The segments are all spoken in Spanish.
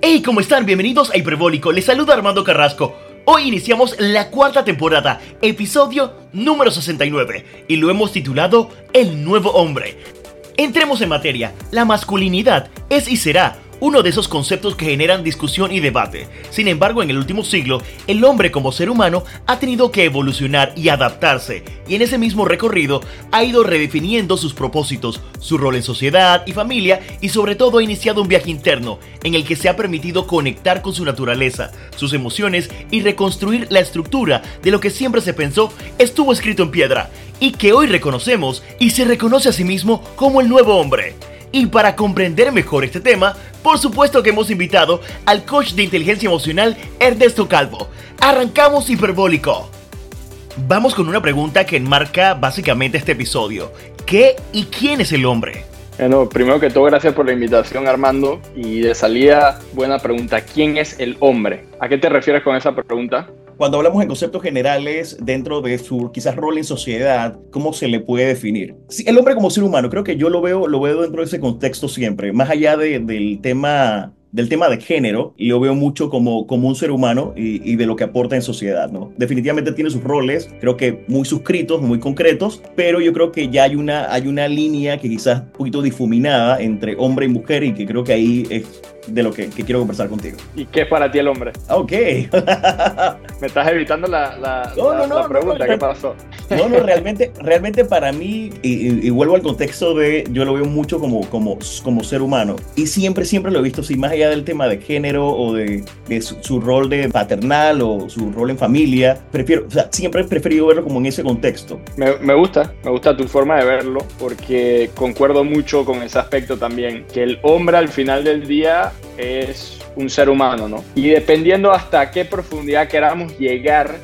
Hey, ¿cómo están? Bienvenidos a Hiperbólico. Les saluda Armando Carrasco. Hoy iniciamos la cuarta temporada, episodio número 69, y lo hemos titulado El Nuevo Hombre. Entremos en materia. La masculinidad es y será uno de esos conceptos que generan discusión y debate. Sin embargo, en el último siglo, el hombre como ser humano ha tenido que evolucionar y adaptarse, y en ese mismo recorrido ha ido redefiniendo sus propósitos, su rol en sociedad y familia, y sobre todo ha iniciado un viaje interno, en el que se ha permitido conectar con su naturaleza, sus emociones y reconstruir la estructura de lo que siempre se pensó estuvo escrito en piedra, y que hoy reconocemos y se reconoce a sí mismo como el nuevo hombre. Y para comprender mejor este tema, por supuesto que hemos invitado al coach de inteligencia emocional Ernesto Calvo. Arrancamos hiperbólico. Vamos con una pregunta que enmarca básicamente este episodio. ¿Qué y quién es el hombre? Bueno, primero que todo, gracias por la invitación, Armando. Y de salida, buena pregunta. ¿Quién es el hombre? ¿A qué te refieres con esa pregunta? Cuando hablamos en conceptos generales dentro de su quizás rol en sociedad, ¿cómo se le puede definir? el hombre como ser humano, creo que yo lo veo, lo veo dentro de ese contexto siempre, más allá del tema del tema de género y lo veo mucho como, como un ser humano y, y, de lo que aporta en sociedad, ¿no? Definitivamente tiene sus roles, creo que muy suscritos, muy concretos, pero yo creo que ya hay una, hay una línea que quizás un poquito difuminada entre hombre y mujer y que creo que ahí es de lo que, quiero conversar contigo. ¿Y qué es para ti el hombre? Ok. Me estás evitando la, la, la, pregunta, ¿qué pasó? No, no, realmente, realmente para mí, y, vuelvo al contexto de, yo lo veo mucho como, como, como ser humano, y siempre, siempre lo he visto, sin más allá del tema de género o de, su, rol de paternal o su rol en familia, prefiero, o sea, siempre he preferido verlo como en ese contexto. Me, me gusta, me gusta tu forma de verlo, porque concuerdo mucho con ese aspecto también, que el hombre al final del día es un ser humano, ¿no? Y dependiendo hasta qué profundidad queramos llegar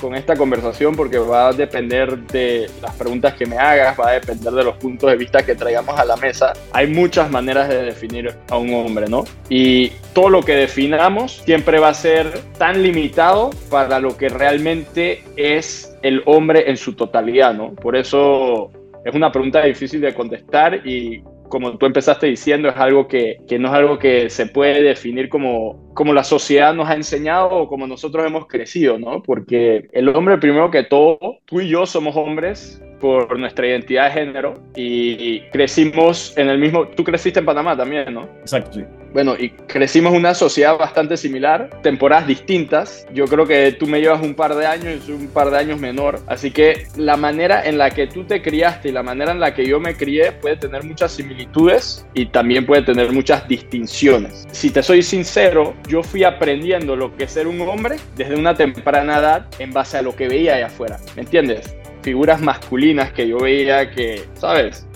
con esta conversación, porque va a depender de las preguntas que me hagas, va a depender de los puntos de vista que traigamos a la mesa, hay muchas maneras de definir a un hombre, ¿no? Y todo lo que definamos siempre va a ser tan limitado para lo que realmente es el hombre en su totalidad, ¿no? Por eso es una pregunta difícil de contestar y como tú empezaste diciendo, es algo que, que, no es algo que se puede definir como, como la sociedad nos ha enseñado o como nosotros hemos crecido, ¿no? Porque el hombre, primero que todo, tú y yo somos hombres por nuestra identidad de género y crecimos en el mismo, tú creciste en Panamá también, ¿no? Exacto, sí. Bueno, y crecimos en una sociedad bastante similar, temporadas distintas. Yo creo que tú me llevas un par de años y soy un par de años menor. Así que la manera en la que tú te criaste y la manera en la que yo me crié puede tener muchas similitudes y también puede tener muchas distinciones. Si te soy sincero, yo fui aprendiendo lo que es ser un hombre desde una temprana edad en base a lo que veía allá afuera. ¿Me entiendes? Figuras masculinas que yo veía que, ¿sabes?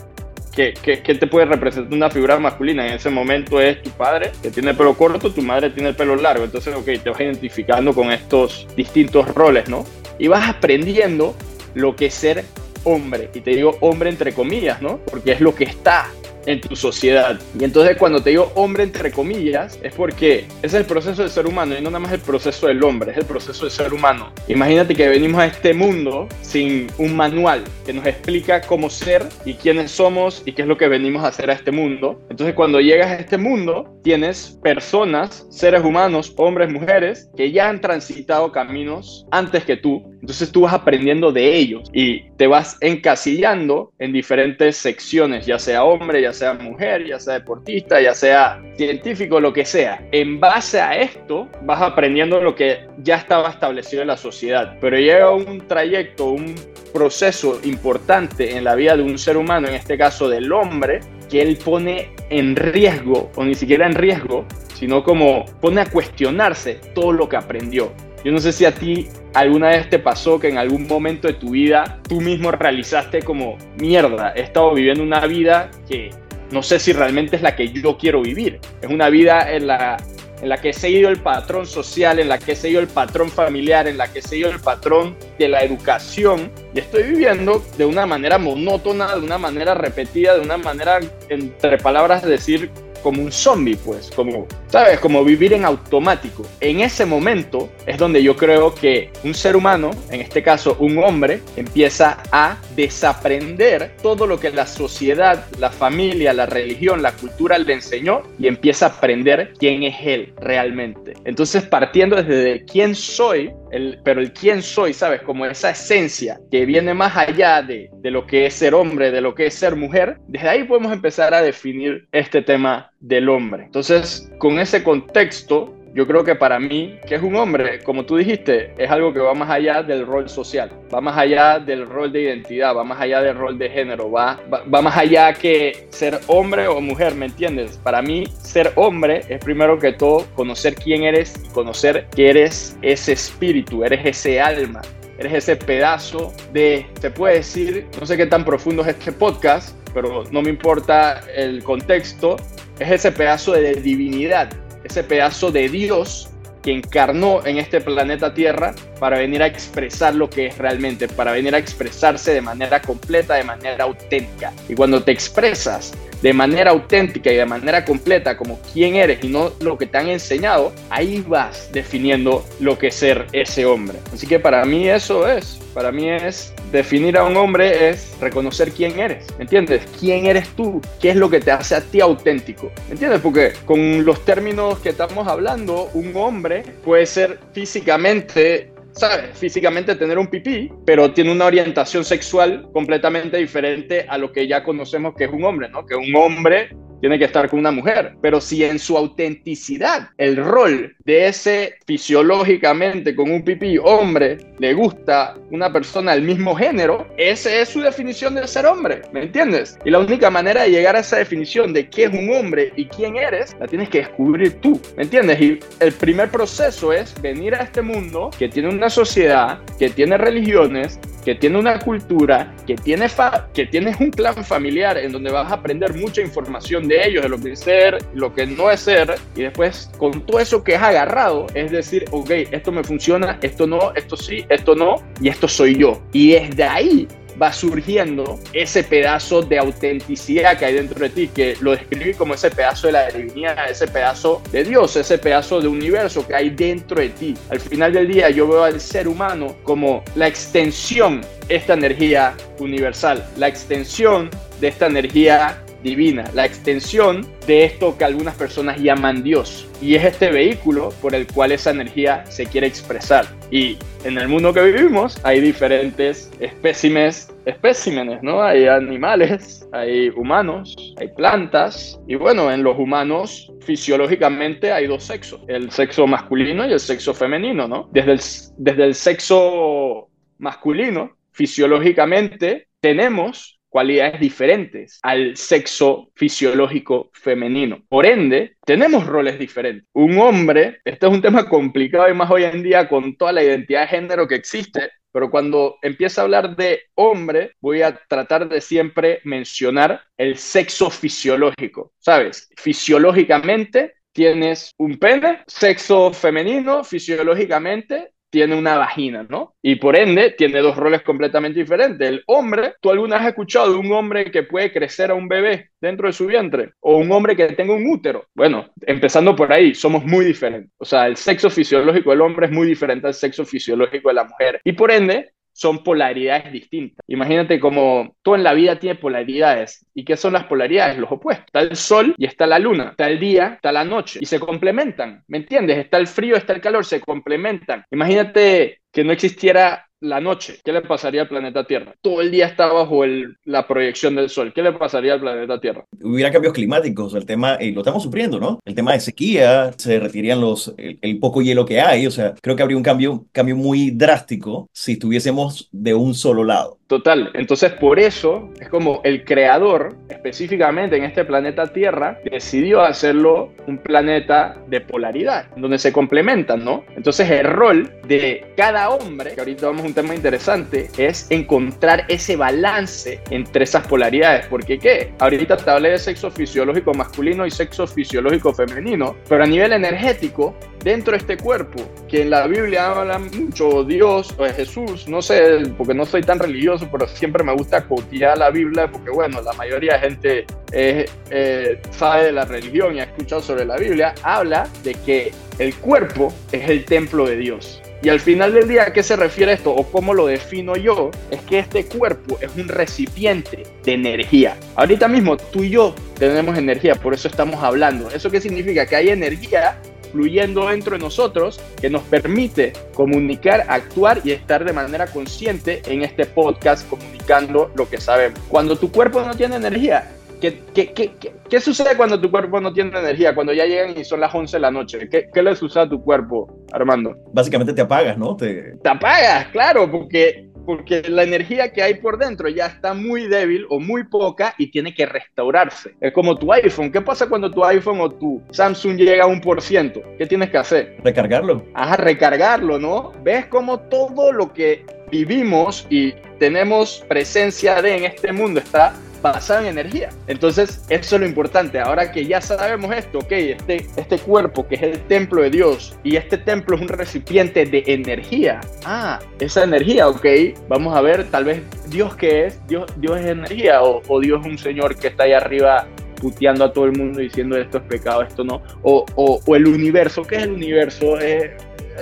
¿Qué, te puede representar una figura masculina? En ese momento es tu padre, que tiene el pelo corto, tu madre tiene el pelo largo. Entonces, ok, te vas identificando con estos distintos roles, ¿no? Y vas aprendiendo lo que es ser hombre. Y te digo hombre entre comillas, ¿no? Porque es lo que está en tu sociedad. Y entonces cuando te digo hombre entre comillas, es porque es el proceso del ser humano y no nada más el proceso del hombre, es el proceso del ser humano. Imagínate que venimos a este mundo sin un manual que nos explica cómo ser y quiénes somos y qué es lo que venimos a hacer a este mundo. Entonces cuando llegas a este mundo, tienes personas, seres humanos, hombres, mujeres, que ya han transitado caminos antes que tú. Entonces tú vas aprendiendo de ellos y te vas encasillando en diferentes secciones, ya sea hombre, ya sea mujer, ya sea deportista, ya sea científico, lo que sea. En base a esto vas aprendiendo lo que ya estaba establecido en la sociedad. Pero llega un trayecto, un proceso importante en la vida de un ser humano, en este caso del hombre, que él pone en riesgo, o ni siquiera en riesgo, sino como pone a cuestionarse todo lo que aprendió. Yo no sé si a ti alguna vez te pasó que en algún momento de tu vida tú mismo realizaste como, mierda, he estado viviendo una vida que no sé si realmente es la que yo quiero vivir. Es una vida en la, en la que he seguido el patrón social, en la que he seguido el patrón familiar, en la que he seguido el patrón de la educación y estoy viviendo de una manera monótona, de una manera repetida, de una manera, entre palabras, decir, como un zombie, pues, como ¿sabes? Como vivir en automático. En ese momento es donde yo creo que un ser humano, en este caso un hombre, empieza a desaprender todo lo que la sociedad, la familia, la religión, la cultura le enseñó y empieza a aprender quién es él realmente. Entonces, partiendo desde quién soy, el, pero el quién soy, ¿sabes? Como esa esencia que viene más allá de, de lo que es ser hombre, de lo que es ser mujer, desde ahí podemos empezar a definir este tema del hombre. Entonces, con ese contexto, yo creo que para mí, que es un hombre, como tú dijiste, es algo que va más allá del rol social, va más allá del rol de identidad, va más allá del rol de género, va, va, más allá que ser hombre o mujer, ¿me entiendes? Para mí, ser hombre es primero que todo conocer quién eres y conocer que eres ese espíritu, eres ese alma, eres ese pedazo de, se puede decir, no sé qué tan profundo es este podcast, pero no me importa el contexto, es ese pedazo de divinidad, ese pedazo de Dios que encarnó en este planeta Tierra para venir a expresar lo que es realmente, para venir a expresarse de manera completa, de manera auténtica. Y cuando te expresas de manera auténtica y de manera completa como quién eres y no lo que te han enseñado, ahí vas definiendo lo que es ser ese hombre. Así que para mí eso es, para mí es definir a un hombre es reconocer quién eres, ¿me entiendes? ¿Quién eres tú? ¿Qué es lo que te hace a ti auténtico? ¿Me entiendes? Porque con los términos que estamos hablando, un hombre puede ser físicamente ¿sabes? Físicamente tener un pipí, pero tiene una orientación sexual completamente diferente a lo que ya conocemos que es un hombre, ¿no? Que un hombre tiene que estar con una mujer. Pero si en su autenticidad el rol de ese fisiológicamente con un pipí hombre le gusta una persona del mismo género, esa es su definición de ser hombre, ¿me entiendes? Y la única manera de llegar a esa definición de qué es un hombre y quién eres, la tienes que descubrir tú, ¿me entiendes? Y el primer proceso es venir a este mundo que tiene una sociedad, que tiene religiones, que tiene una cultura, que, tiene que tienes un clan familiar en donde vas a aprender mucha información de ellos, de lo que es ser, lo que no es ser, y después con todo eso que has agarrado, es decir, ok, esto me funciona, esto no, esto sí, esto no, y esto soy yo. Y desde ahí va surgiendo ese pedazo de autenticidad que hay dentro de ti, que lo describí como ese pedazo de la divinidad, ese pedazo de Dios, ese pedazo de universo que hay dentro de ti. Al final del día yo veo al ser humano como la extensión de esta energía universal, la extensión de esta energía divina, la extensión de esto que algunas personas llaman Dios. Y es este vehículo por el cual esa energía se quiere expresar. Y en el mundo que vivimos hay diferentes espécimes, espécimenes, ¿no? Hay animales, hay humanos, hay plantas. Y bueno, en los humanos fisiológicamente hay dos sexos, el sexo masculino y el sexo femenino, ¿no? Desde el, desde el sexo masculino, fisiológicamente, tenemos cualidades diferentes al sexo fisiológico femenino. Por ende, tenemos roles diferentes. Un hombre, este es un tema complicado y más hoy en día con toda la identidad de género que existe, pero cuando empieza a hablar de hombre, voy a tratar de siempre mencionar el sexo fisiológico, ¿sabes? Fisiológicamente tienes un pene, sexo femenino, fisiológicamente tiene una vagina, ¿no? Y por ende tiene dos roles completamente diferentes. El hombre, ¿tú alguna vez has escuchado de un hombre que puede crecer a un bebé dentro de su vientre? ¿O un hombre que tenga un útero? Bueno, empezando por ahí, somos muy diferentes. O sea, el sexo fisiológico del hombre es muy diferente al sexo fisiológico de la mujer. Y por ende, son polaridades distintas. Imagínate como todo en la vida tiene polaridades. ¿Y qué son las polaridades? Los opuestos. Está el sol y está la luna. Está el día, está la noche. Y se complementan. ¿Me entiendes? Está el frío, está el calor, se complementan. Imagínate que no existiera la noche, ¿qué le pasaría al planeta Tierra? Todo el día está bajo el, la proyección del sol, ¿qué le pasaría al planeta Tierra? Hubiera cambios climáticos, el tema, y lo estamos sufriendo, ¿no? El tema de sequía, se derretirían los, el, poco hielo que hay, o sea, creo que habría un cambio, cambio muy drástico si estuviésemos de un solo lado. Total, entonces por eso es como el creador, específicamente en este planeta Tierra, decidió hacerlo un planeta de polaridad, donde se complementan, ¿no? Entonces el rol de cada hombre, que ahorita vamos a un tema interesante, es encontrar ese balance entre esas polaridades, porque ¿qué? Ahorita te hablé de sexo fisiológico masculino y sexo fisiológico femenino, pero a nivel energético dentro de este cuerpo, que en la Biblia habla mucho, Dios o Jesús, no sé, porque no soy tan religioso, pero siempre me gusta copiar la Biblia, porque bueno, la mayoría de gente eh, sabe de la religión y ha escuchado sobre la Biblia, habla de que el cuerpo es el templo de Dios. Y al final del día, ¿a qué se refiere esto? O cómo lo defino yo, es que este cuerpo es un recipiente de energía. Ahorita mismo tú y yo tenemos energía, por eso estamos hablando. ¿Eso qué significa? Que hay energía fluyendo dentro de nosotros que nos permite comunicar, actuar y estar de manera consciente en este podcast comunicando lo que sabemos. Cuando tu cuerpo no tiene energía, ¿Qué, qué, qué, qué, sucede cuando tu cuerpo no tiene energía? Cuando ya llegan y son las 11 de la noche. ¿Qué, qué le sucede a tu cuerpo, Armando? Básicamente te apagas, ¿no? Te, te apagas, claro, porque, porque la energía que hay por dentro ya está muy débil o muy poca y tiene que restaurarse. Es como tu iPhone. ¿Qué pasa cuando tu iPhone o tu Samsung llega a un por ciento? ¿Qué tienes que hacer? Recargarlo. Ajá, recargarlo, ¿no? ¿Ves cómo todo lo que vivimos y tenemos presencia de en este mundo está basado en energía. Entonces, eso es lo importante. Ahora que ya sabemos esto, ok, este, este cuerpo que es el templo de Dios y este templo es un recipiente de energía. Ah, esa energía, ok, vamos a ver tal vez Dios qué es. Dios, Dios es energía o, Dios es un Señor que está ahí arriba puteando a todo el mundo diciendo esto es pecado, esto no. O, o, o el universo, ¿qué es el universo? Eh,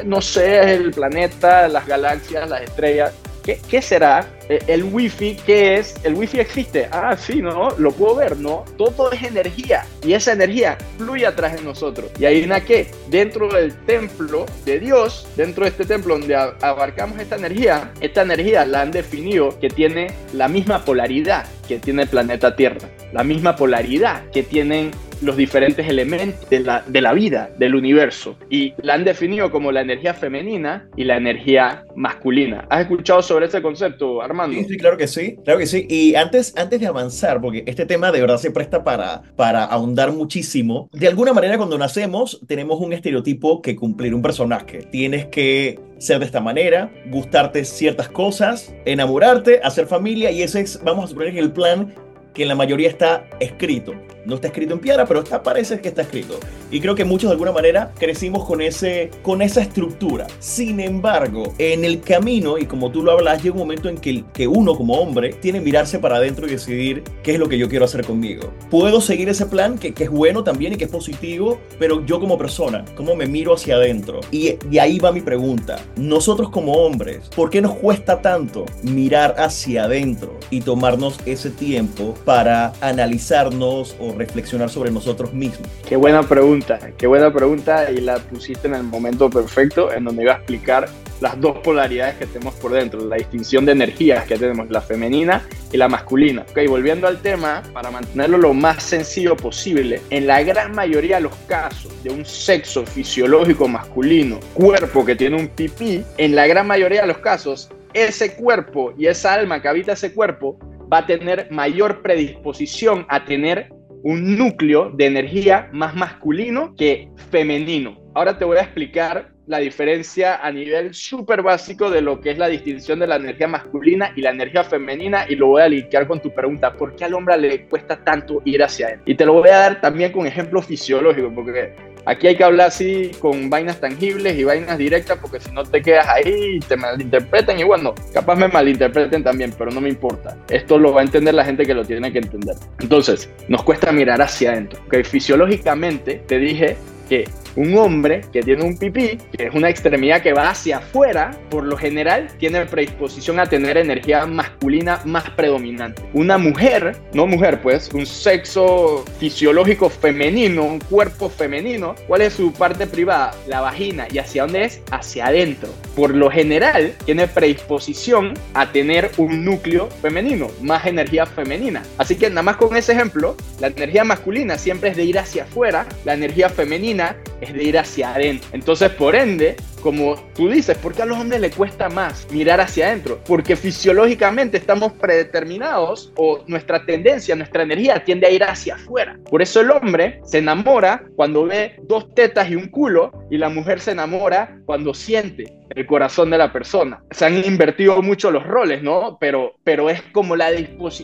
no sé, el planeta, las galaxias, las estrellas. ¿Qué, será? Eh, ¿El wifi qué es? ¿El wifi existe? Ah, sí, ¿no? Lo puedo ver, ¿no? Todo es energía y esa energía fluye atrás de nosotros. ¿Y ahí una qué? Dentro del templo de Dios, dentro de este templo donde abarcamos esta energía, esta energía la han definido que tiene la misma polaridad que tiene el planeta Tierra, la misma polaridad que tienen los diferentes elementos de la, de la vida, del universo. Y la han definido como la energía femenina y la energía masculina. ¿Has escuchado sobre ese concepto, Armando? Sí, claro que sí, claro que sí. Y antes, antes de avanzar, porque este tema de verdad se presta para, para ahondar muchísimo, de alguna manera cuando nacemos tenemos un estereotipo que cumplir, un personaje. Tienes que ser de esta manera, gustarte ciertas cosas, enamorarte, hacer familia y ese es, vamos a suponer, el plan que en la mayoría está escrito no está escrito en piedra, pero está, parece que está escrito. Y creo que muchos de alguna manera crecimos con, ese, con esa estructura. Sin embargo, en el camino, y como tú lo hablas, llega un momento en que, que uno como hombre tiene que mirarse para adentro y decidir qué es lo que yo quiero hacer conmigo. Puedo seguir ese plan que, que es bueno también y que es positivo, pero yo como persona, ¿cómo me miro hacia adentro? Y, y ahí va mi pregunta. Nosotros como hombres, ¿por qué nos cuesta tanto mirar hacia adentro y tomarnos ese tiempo para analizarnos o reflexionar sobre nosotros mismos? Qué buena pregunta, qué buena pregunta y la pusiste en el momento perfecto en donde iba a explicar las dos polaridades que tenemos por dentro, la distinción de energías que tenemos, la femenina y la masculina. Ok, volviendo al tema, para mantenerlo lo más sencillo posible, en la gran mayoría de los casos de un sexo fisiológico masculino, cuerpo que tiene un pipí, en la gran mayoría de los casos, ese cuerpo y esa alma que habita ese cuerpo va a tener mayor predisposición a tener un núcleo de energía más masculino que femenino. Ahora te voy a explicar la diferencia a nivel súper básico de lo que es la distinción de la energía masculina y la energía femenina y lo voy a linkear con tu pregunta, ¿por qué al hombre le cuesta tanto ir hacia él? Y te lo voy a dar también con ejemplos fisiológicos, porque aquí hay que hablar así con vainas tangibles y vainas directas, porque si no te quedas ahí te malinterpretan y bueno, capaz me malinterpreten también, pero no me importa. Esto lo va a entender la gente que lo tiene que entender. Entonces, nos cuesta mirar hacia adentro, que fisiológicamente te dije que un hombre que tiene un pipí, que es una extremidad que va hacia afuera, por lo general tiene predisposición a tener energía masculina más predominante. Una mujer, no mujer pues, un sexo fisiológico femenino, un cuerpo femenino, ¿cuál es su parte privada? La vagina. ¿Y hacia dónde es? Hacia adentro. Por lo general tiene predisposición a tener un núcleo femenino, más energía femenina. Así que nada más con ese ejemplo, la energía masculina siempre es de ir hacia afuera, la energía femenina de ir hacia adentro. Entonces, por ende, como tú dices, ¿por qué a los hombres les cuesta más mirar hacia adentro? Porque fisiológicamente estamos predeterminados o nuestra tendencia, nuestra energía tiende a ir hacia afuera. Por eso el hombre se enamora cuando ve dos tetas y un culo y la mujer se enamora cuando siente el corazón de la persona. Se han invertido mucho los roles, ¿no? Pero, pero es como la,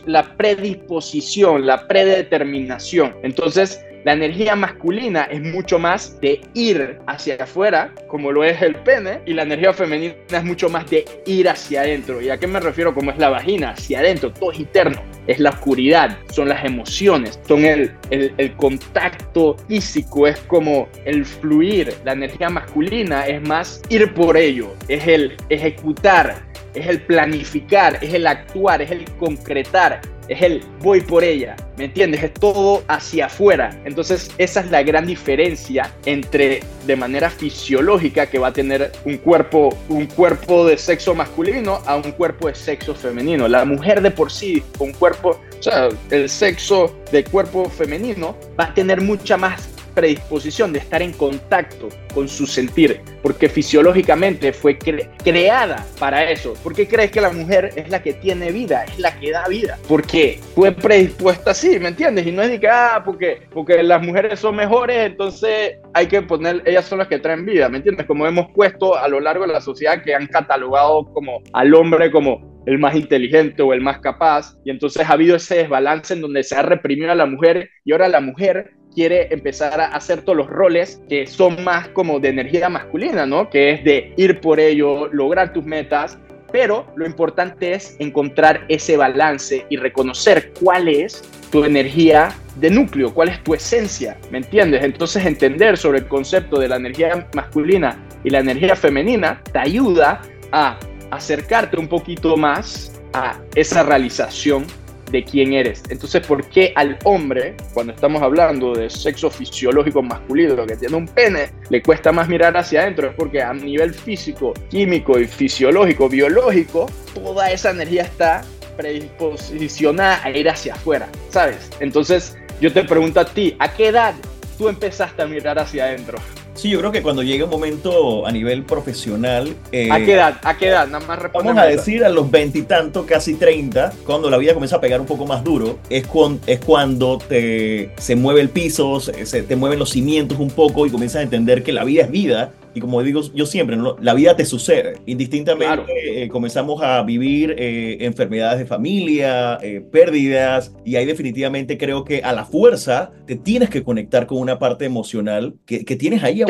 la predisposición, la predeterminación. Entonces, La energía masculina es mucho más de ir hacia afuera, como lo es el pene, y la energía femenina es mucho más de ir hacia adentro. ¿Y a qué me refiero? Como es la vagina, hacia adentro, todo es interno. Es la oscuridad, son las emociones, son el, el, el contacto físico, es como el fluir. La energía masculina es más ir por ello, es el ejecutar, es el planificar, es el actuar, es el concretar, es el voy por ella, ¿me entiendes? Es todo hacia afuera. Entonces esa es la gran diferencia entre de manera fisiológica que va a tener un cuerpo, un cuerpo de sexo masculino a un cuerpo de sexo femenino. La mujer de por sí con cuerpo, o sea, el sexo de cuerpo femenino va a tener mucha más predisposición de estar en contacto con su sentir, porque fisiológicamente fue creada para eso. ¿Por qué crees que la mujer es la que tiene vida, es la que da vida? Porque fue predispuesta así, ¿me entiendes? Y no es de que, ah, porque, porque las mujeres son mejores, entonces hay que poner, ellas son las que traen vida, ¿me entiendes? Como hemos puesto a lo largo de la sociedad que han catalogado como al hombre como el más inteligente o el más capaz, y entonces ha habido ese desbalance en donde se ha reprimido a la mujer y ahora la mujer quiere empezar a hacer todos los roles que son más como de energía masculina, ¿no? Que es de ir por ello, lograr tus metas, pero lo importante es encontrar ese balance y reconocer cuál es tu energía de núcleo, cuál es tu esencia, ¿me entiendes? Entonces entender sobre el concepto de la energía masculina y la energía femenina te ayuda a acercarte un poquito más a esa realización de quién eres. Entonces, ¿por qué al hombre, cuando estamos hablando de sexo fisiológico masculino, que tiene un pene, le cuesta más mirar hacia adentro? Es porque a nivel físico, químico y fisiológico, biológico, toda esa energía está predisposicionada a ir hacia afuera, ¿sabes? Entonces, yo te pregunto a ti, ¿a qué edad tú empezaste a mirar hacia adentro? Sí, yo creo que cuando llega un momento a nivel profesional... Eh, ¿A qué edad? ¿A qué edad? Nada más Vamos a decir a los veintitantos, casi treinta, cuando la vida comienza a pegar un poco más duro, es, es cuando te, se mueve el piso, se, te mueven los cimientos un poco y comienzas a entender que la vida es vida y como digo yo siempre, la vida te sucede. Indistintamente eh, comenzamos a vivir eh, enfermedades de familia, pérdidas, y ahí definitivamente creo que a la fuerza te tienes que conectar con una parte emocional que, que tienes ahí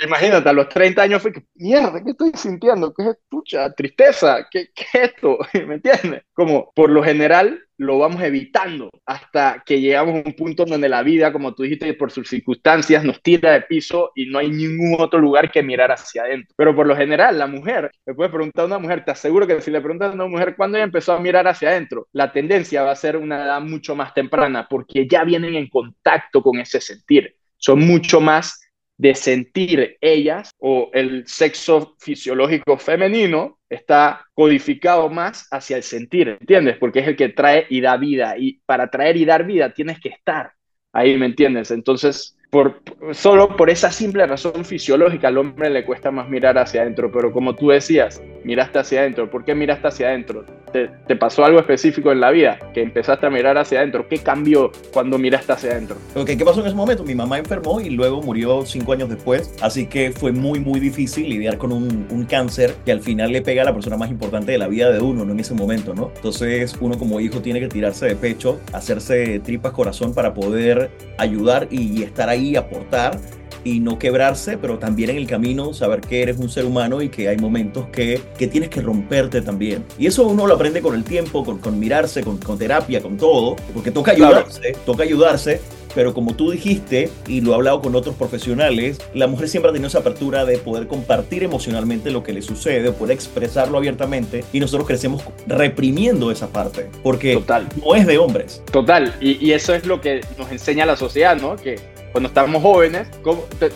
Imagínate, a los 30 años fue que, mierda, ¿qué estoy sintiendo? ¿Qué es pucha? Tristeza, ¿qué, qué es esto? ¿Me entiendes? Como por lo general lo vamos evitando hasta que llegamos a un punto donde la vida, como tú dijiste, por sus circunstancias nos tira de piso y no hay ningún otro lugar que mirar hacia adentro. Pero por lo general, la mujer, le puedes preguntar a una mujer, te aseguro que si le preguntas a una mujer cuándo ella empezó a mirar hacia adentro, la tendencia va a ser una edad mucho más temprana porque ya vienen en contacto con ese sentir. Son mucho más de sentir ellas o el sexo fisiológico femenino está codificado más hacia el sentir, ¿entiendes? Porque es el que trae y da vida y para traer y dar vida tienes que estar ahí, ¿me entiendes? Entonces, por, solo por esa simple razón fisiológica al hombre le cuesta más mirar hacia adentro, pero como tú decías, miraste hacia adentro, ¿por qué miraste hacia adentro? te, pasó algo específico en la vida, que empezaste a mirar hacia adentro. ¿Qué cambió cuando miraste hacia adentro? Okay, ¿Qué pasó en ese momento? Mi mamá enfermó y luego murió cinco años después, así que fue muy, muy difícil lidiar con un, un cáncer que al final le pega a la persona más importante de la vida de uno, ¿no? En ese momento, ¿no? Entonces uno como hijo tiene que tirarse de pecho, hacerse tripas corazón para poder ayudar y estar ahí, aportar y no quebrarse, pero también en el camino saber que eres un ser humano y que hay momentos que, que tienes que romperte también. Y eso uno lo aprende con el tiempo, con, con mirarse, con, con, terapia, con todo, porque toca ayudarse, toca ayudarse. Pero como tú dijiste, y lo he hablado con otros profesionales, la mujer siempre ha tenido esa apertura de poder compartir emocionalmente lo que le sucede, poder expresarlo abiertamente, y nosotros crecemos reprimiendo esa parte, porque Total. no es de hombres. Total, y, y eso es lo que nos enseña la sociedad, ¿no? Que cuando estábamos jóvenes,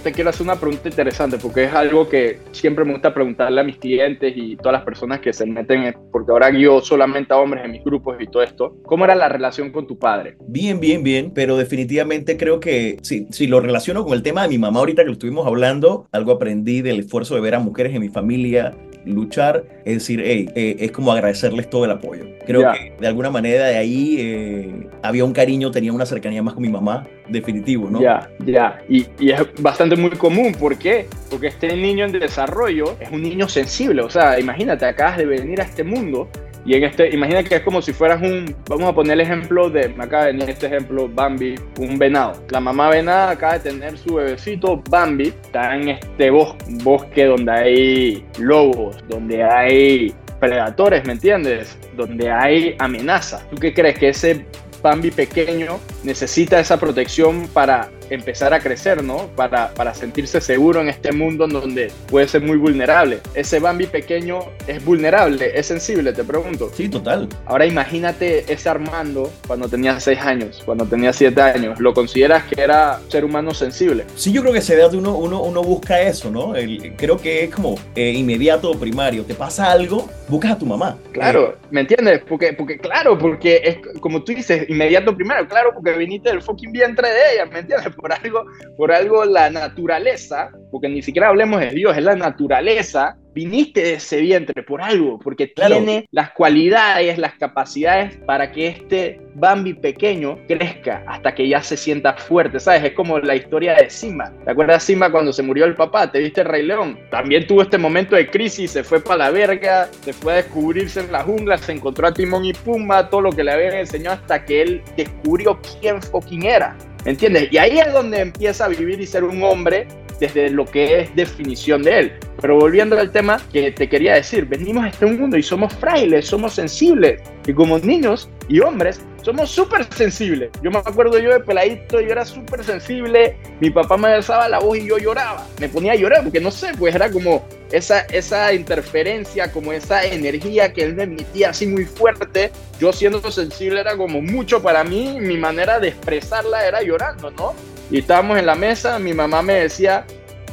te, quiero hacer una pregunta interesante porque es algo que siempre me gusta preguntarle a mis clientes y todas las personas que se meten, porque ahora guío solamente a hombres en mis grupos y todo esto. ¿Cómo era la relación con tu padre? Bien, bien, bien, pero definitivamente creo que si, si lo relaciono con el tema de mi mamá ahorita que lo estuvimos hablando, algo aprendí del esfuerzo de ver a mujeres en mi familia luchar, es decir, hey, eh, es como agradecerles todo el apoyo. Creo que de alguna manera de ahí eh, había un cariño, tenía una cercanía más con mi mamá, definitivo, ¿no? Ya, ya, y, y, es bastante muy común, ¿por qué? Porque este niño en desarrollo es un niño sensible, o sea, imagínate, acabas de venir a este mundo Y en este, imagina que es como si fueras un, vamos a poner el ejemplo de, me acaba de venir este ejemplo, Bambi, un venado. La mamá venada acaba de tener su bebecito Bambi, está en este bosque, bosque donde hay lobos, donde hay predadores, ¿me entiendes? Donde hay amenaza. ¿Tú qué crees? Que ese Bambi pequeño necesita esa protección para empezar a crecer, ¿no? Para, para sentirse seguro en este mundo en donde puede ser muy vulnerable. Ese Bambi pequeño es vulnerable, es sensible, te pregunto. Sí, total. Ahora imagínate ese Armando cuando tenía 6 años, cuando tenía 7 años. ¿Lo consideras que era ser humano sensible? Sí, yo creo que se da de uno, uno, uno busca eso, ¿no? El, creo que es como eh, inmediato o primario. Te pasa algo, buscas a tu mamá. Claro, ¿me entiendes? Porque, porque claro, porque es como tú dices, inmediato primario, claro, porque viniste del fucking vientre de ella, ¿me entiendes? Por algo, por algo la naturaleza, porque ni siquiera hablemos de Dios, es la naturaleza viniste de ese vientre por algo, porque tiene las cualidades, las capacidades para que este Bambi pequeño crezca hasta que ya se sienta fuerte, ¿sabes? Es como la historia de Simba. ¿Te acuerdas Simba cuando se murió el papá? ¿Te viste el Rey León? También tuvo este momento de crisis, se fue para la verga, se fue a descubrirse en la jungla, se encontró a Timón y Pumba, todo lo que le habían enseñado hasta que él descubrió quién fucking era. ¿Entiendes? Y ahí es donde empieza a vivir y ser un hombre desde lo que es definición de él. Pero volviendo al tema que te quería decir, venimos a este mundo y somos frágiles, somos sensibles. Y como niños y hombres, somos súper sensibles. Yo me acuerdo yo de peladito, yo era súper sensible. Mi papá me alzaba la voz y yo lloraba. Me ponía a llorar porque no sé, pues era como esa, esa interferencia, como esa energía que él me emitía así muy fuerte. Yo siendo sensible era como mucho para mí. Mi manera de expresarla era llorando, ¿no? Y estábamos en la mesa, mi mamá me decía,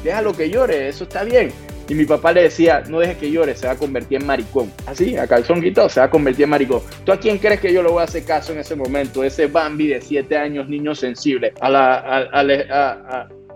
déjalo que llore, eso está bien. Y mi papá le decía, no dejes que llore, se va a convertir en maricón. Así, a calzón quitado, se va a convertir en maricón. ¿Tú a quién crees que yo le voy a hacer caso en ese momento? Ese Bambi de 7 años, niño sensible, a la,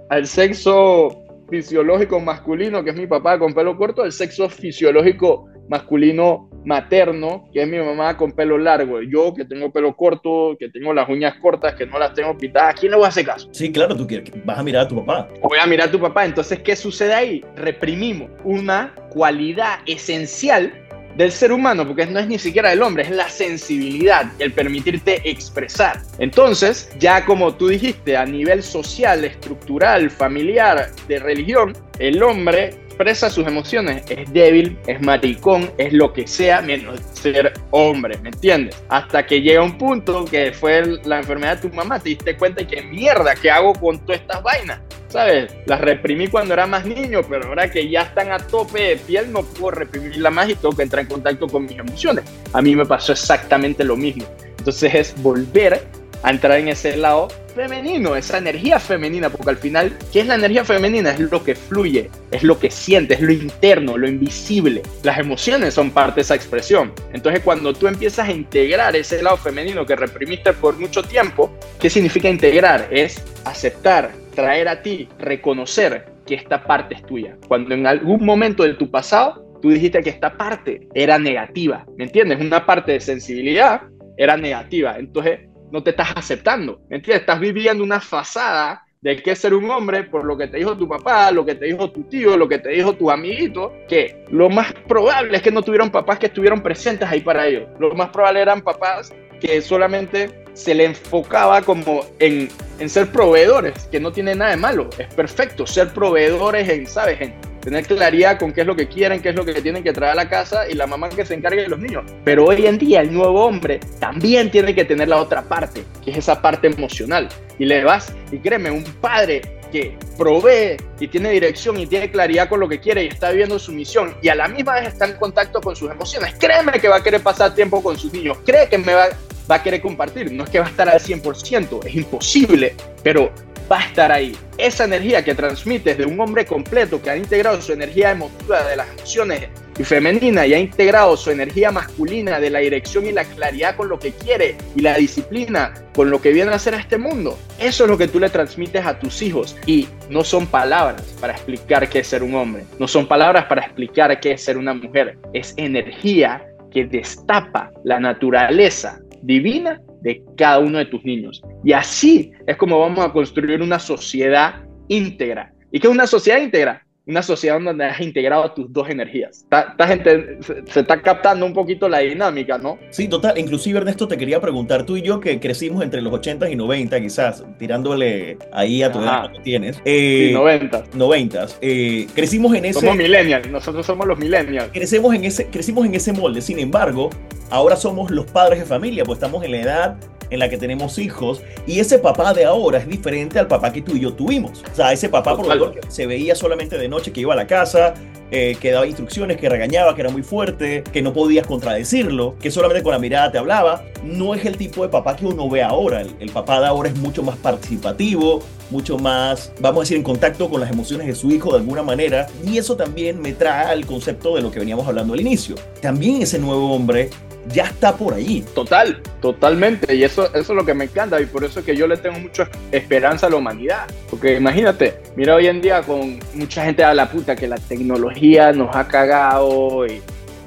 al sexo fisiológico masculino, que es mi papá con pelo corto, al sexo fisiológico masculino materno, que es mi mamá con pelo largo, yo que tengo pelo corto, que tengo las uñas cortas, que no las tengo pintadas, ¿a quién le voy a hacer caso? Sí, claro, tú quieres, vas a mirar a tu papá. Voy a mirar a tu papá, entonces, ¿qué sucede ahí? Reprimimos una cualidad esencial del ser humano, porque no es ni siquiera del hombre, es la sensibilidad, el permitirte expresar. Entonces, ya como tú dijiste, a nivel social, estructural, familiar, de religión, el hombre expresa sus emociones, es débil, es maricón, es lo que sea menos ser hombre, ¿me entiendes? Hasta que llega un punto que fue la enfermedad de tu mamá, te diste cuenta que mierda, ¿qué hago con todas estas vainas? ¿Sabes? Las reprimí cuando era más niño, pero ahora que ya están a tope de piel, no puedo reprimirla más y tengo que entrar en contacto con mis emociones. A mí me pasó exactamente lo mismo. Entonces es volver a entrar en ese lado femenino, esa energía femenina, porque al final, ¿qué es la energía femenina? Es lo que fluye, es lo que siente, es lo interno, lo invisible. Las emociones son parte de esa expresión. Entonces, cuando tú empiezas a integrar ese lado femenino que reprimiste por mucho tiempo, ¿qué significa integrar? Es aceptar, traer a ti, reconocer que esta parte es tuya. Cuando en algún momento de tu pasado tú dijiste que esta parte era negativa, ¿me entiendes? Una parte de sensibilidad era negativa. Entonces, no te estás aceptando. ¿Entiendes? Estás viviendo una fasada de qué ser un hombre por lo que te dijo tu papá, lo que te dijo tu tío, lo que te dijo tu amiguito, que lo más probable es que no tuvieron papás que estuvieron presentes ahí para ellos. Lo más probable eran papás que solamente se le enfocaba como en, en ser proveedores, que no tiene nada de malo, es perfecto ser proveedores en, ¿sabes? En, tener claridad con qué es lo que quieren, qué es lo que tienen que traer a la casa y la mamá que se encargue de los niños. Pero hoy en día el nuevo hombre también tiene que tener la otra parte, que es esa parte emocional. Y le vas, y créeme, un padre que provee y tiene dirección y tiene claridad con lo que quiere y está viviendo su misión y a la misma vez está en contacto con sus emociones, créeme que va a querer pasar tiempo con sus niños, cree que me va, va a querer compartir, no es que va a estar al 100%, es imposible, pero va a estar ahí. Esa energía que transmites de un hombre completo que ha integrado su energía emotiva de las emociones y femenina y ha integrado su energía masculina de la dirección y la claridad con lo que quiere y la disciplina con lo que viene a hacer a este mundo. Eso es lo que tú le transmites a tus hijos y no son palabras para explicar qué es ser un hombre, no son palabras para explicar qué es ser una mujer, es energía que destapa la naturaleza divina de cada uno de tus niños. Y así es como vamos a construir una sociedad íntegra. ¿Y qué es una sociedad íntegra? Una sociedad donde has integrado tus dos energías. Esta gente se, está captando un poquito la dinámica, ¿no? Sí, total. Inclusive, Ernesto, te quería preguntar, tú y yo que crecimos entre los 80 y 90, quizás, tirándole ahí a tu edad que tienes. Eh, sí, 90. 90. Eh, crecimos en ese... Somos millennials, nosotros somos los millennials. Crecemos en ese, crecimos en ese molde. Sin embargo, ahora somos los padres de familia, pues estamos en la edad en la que tenemos hijos y ese papá de ahora es diferente al papá que tú y yo tuvimos. O sea, ese papá por lo que se veía solamente de noche que iba a la casa, eh, que daba instrucciones, que regañaba, que era muy fuerte, que no podías contradecirlo, que solamente con la mirada te hablaba. No es el tipo de papá que uno ve ahora. El, papá de ahora es mucho más participativo, mucho más, vamos a decir, en contacto con las emociones de su hijo de alguna manera. Y eso también me trae al concepto de lo que veníamos hablando al inicio. También ese nuevo hombre ya está por ahí. Total, totalmente. Y eso, eso es lo que me encanta y por eso es que yo le tengo mucha esperanza a la humanidad. Porque imagínate, mira hoy en día con mucha gente a la puta que la tecnología nos ha cagado y,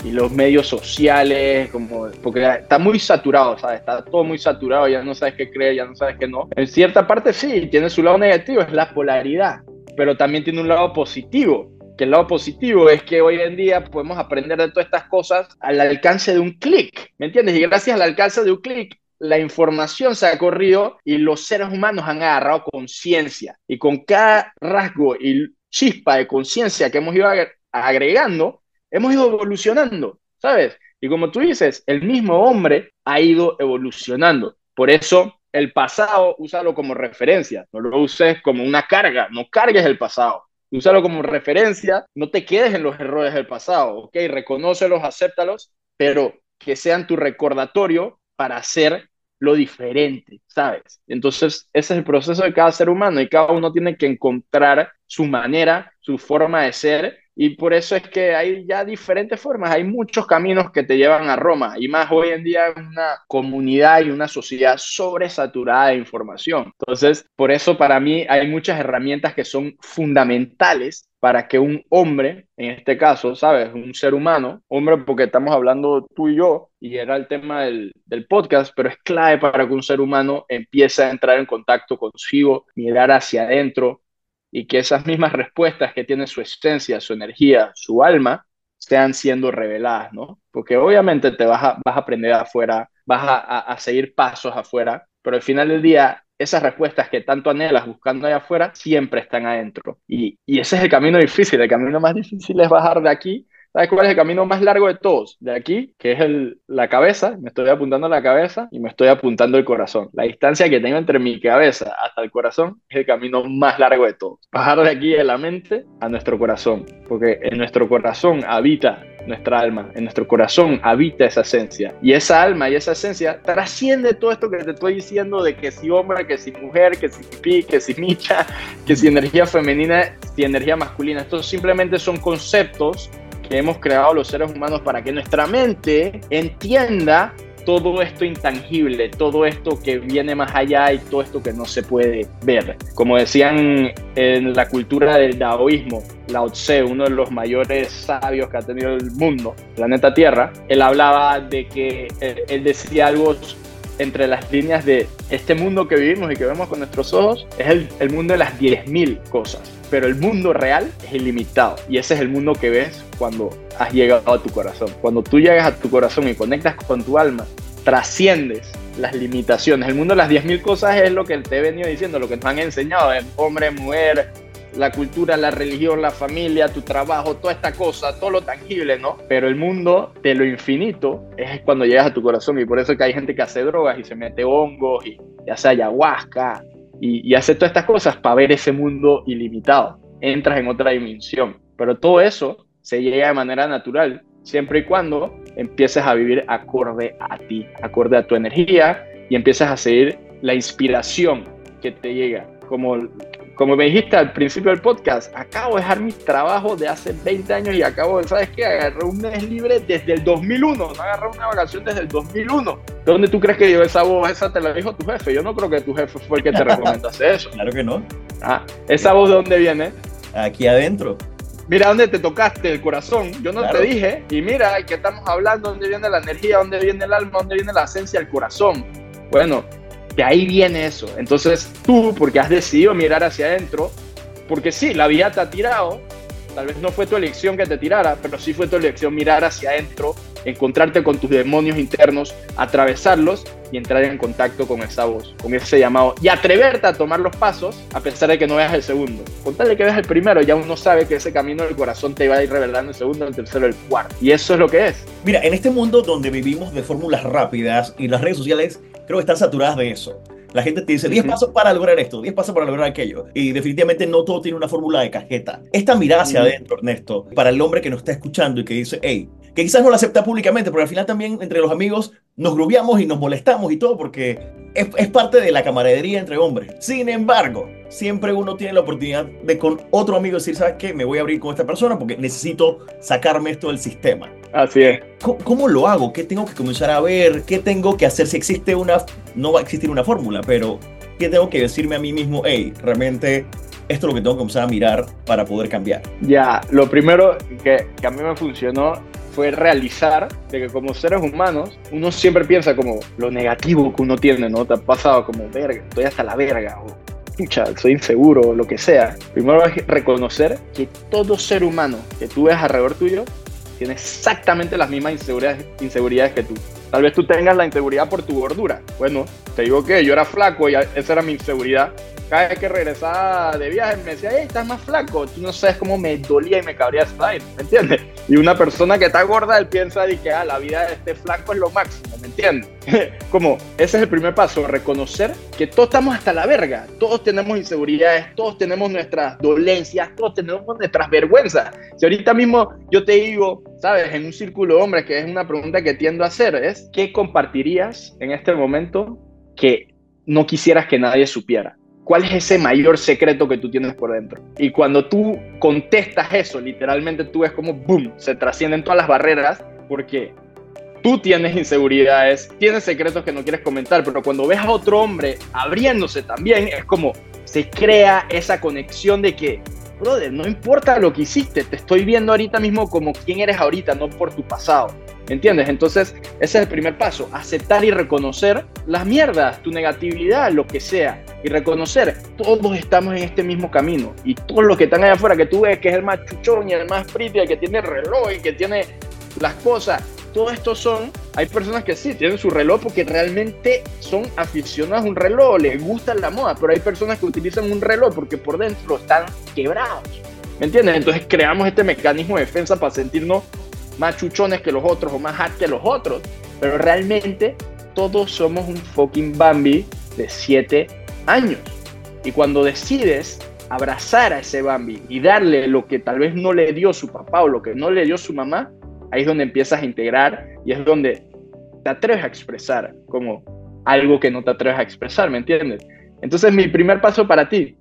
los medios sociales, como, porque está muy saturado, ¿sabes? Está todo muy saturado, ya no sabes qué creer, ya no sabes qué no. En cierta parte sí, tiene su lado negativo, es la polaridad, pero también tiene un lado positivo que el lado positivo es que hoy en día podemos aprender de todas estas cosas al alcance de un clic, ¿me entiendes? Y gracias al alcance de un clic, la información se ha corrido y los seres humanos han agarrado conciencia. Y con cada rasgo y chispa de conciencia que hemos ido agregando, hemos ido evolucionando, ¿sabes? Y como tú dices, el mismo hombre ha ido evolucionando. Por eso el pasado, úsalo como referencia, no lo uses como una carga, no cargues el pasado úsalo como referencia, no te quedes en los errores del pasado, ¿ok? Reconócelos, acéptalos, pero que sean tu recordatorio para hacer lo diferente, ¿sabes? Entonces, ese es el proceso de cada ser humano y cada uno tiene que encontrar su manera, su forma de ser y por eso es que hay ya diferentes formas, hay muchos caminos que te llevan a Roma, y más hoy en día una comunidad y una sociedad sobresaturada de información. Entonces, por eso para mí hay muchas herramientas que son fundamentales para que un hombre, en este caso, ¿sabes? Un ser humano, hombre porque estamos hablando tú y yo, y era el tema del, del podcast, pero es clave para que un ser humano empiece a entrar en contacto consigo, mirar hacia adentro, y que esas mismas respuestas que tiene su esencia, su energía, su alma, sean siendo reveladas, ¿no? Porque obviamente te vas a, vas a aprender afuera, vas a, a, seguir pasos afuera, pero al final del día, esas respuestas que tanto anhelas buscando allá afuera, siempre están adentro. Y, y ese es el camino difícil, el camino más difícil es bajar de aquí ¿Sabes cuál es el camino más largo de todos? De aquí, que es el, la cabeza, me estoy apuntando a la cabeza y me estoy apuntando el corazón. La distancia que tengo entre mi cabeza hasta el corazón es el camino más largo de todos. Bajar de aquí de la mente a nuestro corazón, porque en nuestro corazón habita nuestra alma, en nuestro corazón habita esa esencia. Y esa alma y esa esencia trasciende todo esto que te estoy diciendo de que si hombre, que si mujer, que si pipí, que si micha, que si energía femenina, si energía masculina. Estos simplemente son conceptos que hemos creado los seres humanos para que nuestra mente entienda todo esto intangible, todo esto que viene más allá y todo esto que no se puede ver. Como decían en la cultura del daoísmo, Lao Tse, uno de los mayores sabios que ha tenido el mundo, planeta Tierra, él hablaba de que él, decía algo entre las líneas de este mundo que vivimos y que vemos con nuestros ojos, es el, el mundo de las 10.000 cosas pero el mundo real es ilimitado y ese es el mundo que ves cuando has llegado a tu corazón. Cuando tú llegas a tu corazón y conectas con tu alma, trasciendes las limitaciones. El mundo de las 10.000 cosas es lo que te he venido diciendo, lo que nos han enseñado, hombre, mujer, la cultura, la religión, la familia, tu trabajo, toda esta cosa, todo lo tangible, ¿no? Pero el mundo de lo infinito es cuando llegas a tu corazón y por eso es que hay gente que hace drogas y se mete hongos y, y hace ayahuasca y, y hace todas estas cosas para ver ese mundo ilimitado. Entras en otra dimensión. Pero todo eso se llega de manera natural, siempre y cuando empieces a vivir acorde a ti, acorde a tu energía y empieces a seguir la inspiración que te llega. Como como me dijiste al principio del podcast, acabo de dejar mi trabajo de hace 20 años y acabo de, ¿sabes qué? Agarré un mes libre desde el 2001, no agarré una vacación desde el 2001. ¿De dónde tú crees que yo esa voz? Esa te la dijo tu jefe. Yo no creo que tu jefe fue el que te recomendó hacer eso. Claro que no. Ah, ¿esa voz de dónde viene? Aquí adentro. Mira dónde te tocaste el corazón. Yo no te dije. Y mira, ¿qué estamos hablando? ¿Dónde viene la energía? ¿Dónde viene el alma? ¿Dónde viene la esencia del corazón? Bueno, de ahí viene eso. Entonces tú, porque has decidido mirar hacia adentro, porque sí, la vida te ha tirado, Tal vez no fue tu elección que te tirara, pero sí fue tu elección mirar hacia adentro, encontrarte con tus demonios internos, atravesarlos y entrar en contacto con esa voz, con ese llamado y atreverte a tomar los pasos a pesar de que no veas el segundo. Contarle que veas el primero, ya uno sabe que ese camino del corazón te va a ir revelando el segundo, el tercero, el cuarto. Y eso es lo que es. Mira, en este mundo donde vivimos de fórmulas rápidas y las redes sociales creo que están saturadas de eso. La gente te dice 10 pasos para lograr esto, 10 pasos para lograr aquello. Y definitivamente no todo tiene una fórmula de cajeta. Esta mirada hacia adentro, Ernesto, para el hombre que nos está escuchando y que dice, hey, que quizás no lo acepta públicamente, pero al final también entre los amigos nos grubiamos y nos molestamos y todo porque es, es, parte de la camaradería entre hombres. Sin embargo, siempre uno tiene la oportunidad de con otro amigo decir, ¿sabes qué? Me voy a abrir con esta persona porque necesito sacarme esto del sistema. Así es. ¿Cómo, ¿Cómo, lo hago? ¿Qué tengo que comenzar a ver? ¿Qué tengo que hacer? Si existe una, no va a existir una fórmula, pero ¿qué tengo que decirme a mí mismo? Hey, realmente esto es lo que tengo que comenzar a mirar para poder cambiar. Ya, lo primero que, que a mí me funcionó fue realizar de que como seres humanos uno siempre piensa como lo negativo que uno tiene, ¿no? Te ha pasado como, verga, estoy hasta la verga, o pucha, soy inseguro, o lo que sea. Primero es reconocer que todo ser humano que tú ves alrededor tuyo tiene exactamente las mismas inseguridades, inseguridades que tú. Tal vez tú tengas la inseguridad por tu gordura. Bueno, te digo que yo era flaco y esa era mi inseguridad cada vez que regresaba de viaje me decía, hey, estás más flaco. Tú no sabes cómo me dolía y me cabría esa ¿me entiendes? Y una persona que está gorda, él piensa de que ah, la vida de este flaco es lo máximo, ¿me entiendes? como ese es el primer paso, reconocer que todos estamos hasta la verga. Todos tenemos inseguridades, todos tenemos nuestras dolencias, todos tenemos nuestras vergüenzas. Si ahorita mismo yo te digo, sabes, en un círculo de hombres, que es una pregunta que tiendo a hacer, es, ¿qué compartirías en este momento que no quisieras que nadie supiera? ¿Cuál es ese mayor secreto que tú tienes por dentro? Y cuando tú contestas eso, literalmente tú ves como, ¡boom!, se trascienden todas las barreras porque tú tienes inseguridades, tienes secretos que no quieres comentar, pero cuando ves a otro hombre abriéndose también, es como se crea esa conexión de que, brother, no importa lo que hiciste, te estoy viendo ahorita mismo como quién eres ahorita, no por tu pasado. ¿Entiendes? Entonces, ese es el primer paso, aceptar y reconocer las mierdas, tu negatividad, lo que sea, y reconocer, todos estamos en este mismo camino, y todos los que están allá afuera, que tú ves que es el más chuchón y el más pretty, el que tiene reloj y que tiene las cosas, todo esto son, hay personas que sí, tienen su reloj porque realmente son aficionados a un reloj, les gusta la moda, pero hay personas que utilizan un reloj porque por dentro están quebrados. ¿Me entiendes? Entonces creamos este mecanismo de defensa para sentirnos más chuchones que los otros o más hard que los otros, pero realmente todos somos un fucking Bambi de 7 años. Y cuando decides abrazar a ese Bambi y darle lo que tal vez no le dio su papá o lo que no le dio su mamá, ahí es donde empiezas a integrar y es donde te atreves a expresar como algo que no te atreves a expresar, ¿me entiendes? Entonces mi primer paso para ti,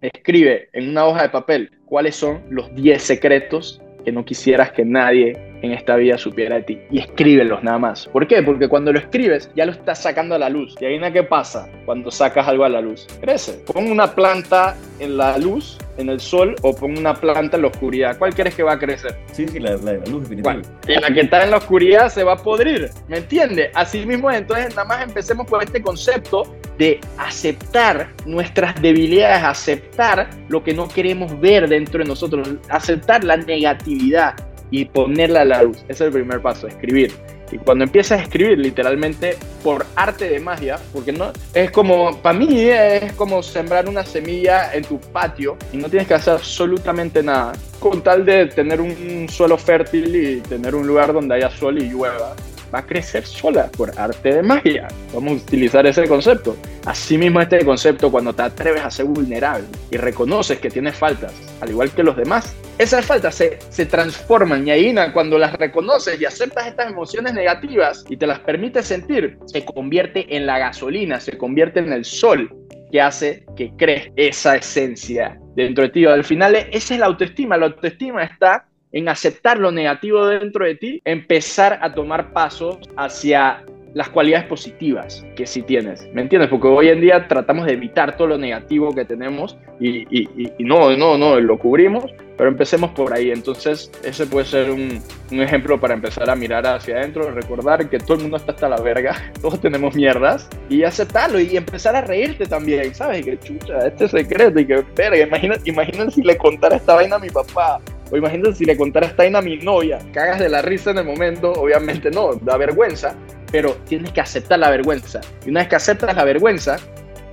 escribe en una hoja de papel cuáles son los 10 secretos que no quisieras que nadie en esta vida supiera de ti. Y escríbelos nada más. ¿Por qué? Porque cuando lo escribes ya lo estás sacando a la luz. Y ahí qué pasa cuando sacas algo a la luz. Crece. Pon una planta en la luz, en el sol, o pon una planta en la oscuridad. ¿Cuál crees que va a crecer? Sí, sí, la, la, la luz, definitivamente. Y la que está en la oscuridad se va a podrir. ¿Me entiendes? Así mismo, entonces nada más empecemos con este concepto de aceptar nuestras debilidades, aceptar lo que no queremos ver dentro de nosotros, aceptar la negatividad, y ponerla a la luz. Ese es el primer paso, escribir. Y cuando empiezas a escribir literalmente por arte de magia, porque no es como, para mí es como sembrar una semilla en tu patio y no tienes que hacer absolutamente nada, con tal de tener un suelo fértil y tener un lugar donde haya sol y llueva va a crecer sola por arte de magia. Vamos a utilizar ese concepto. Asimismo, este concepto, cuando te atreves a ser vulnerable y reconoces que tienes faltas, al igual que los demás, esas faltas se, se transforman y ahí cuando las reconoces y aceptas estas emociones negativas y te las permites sentir, se convierte en la gasolina, se convierte en el sol que hace que crees esa esencia dentro de ti. Al final, esa es la autoestima. La autoestima está en aceptar lo negativo dentro de ti, empezar a tomar pasos hacia las cualidades positivas que sí tienes, ¿me entiendes? Porque hoy en día tratamos de evitar todo lo negativo que tenemos y, y, no, no, no, lo cubrimos, pero empecemos por ahí. Entonces, ese puede ser un, ejemplo para empezar a mirar hacia adentro, recordar que todo el mundo está hasta la verga, todos tenemos mierdas, y aceptarlo y empezar a reírte también, ¿sabes? Que chucha, este secreto, y que verga, imagínate si le contara esta vaina a mi papá, o imagínate si le contara esta a mi novia, cagas de la risa en el momento, obviamente no, da vergüenza, pero tienes que aceptar la vergüenza. Y una vez que aceptas la vergüenza,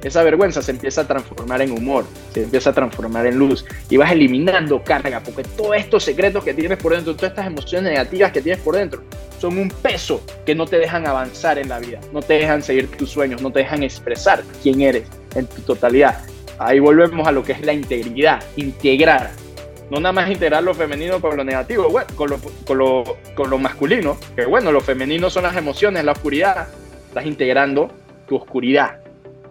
esa vergüenza se empieza a transformar en humor, se empieza a transformar en luz y vas eliminando carga, porque todos estos secretos que tienes por dentro, todas estas emociones negativas que tienes por dentro, son un peso que no te dejan avanzar en la vida, no te dejan seguir tus sueños, no te dejan expresar quién eres en tu totalidad. Ahí volvemos a lo que es la integridad, integrar no nada más integrar lo femenino con lo negativo, bueno, con, lo, con, lo, con lo masculino, que bueno, lo femenino son las emociones, la oscuridad, estás integrando tu oscuridad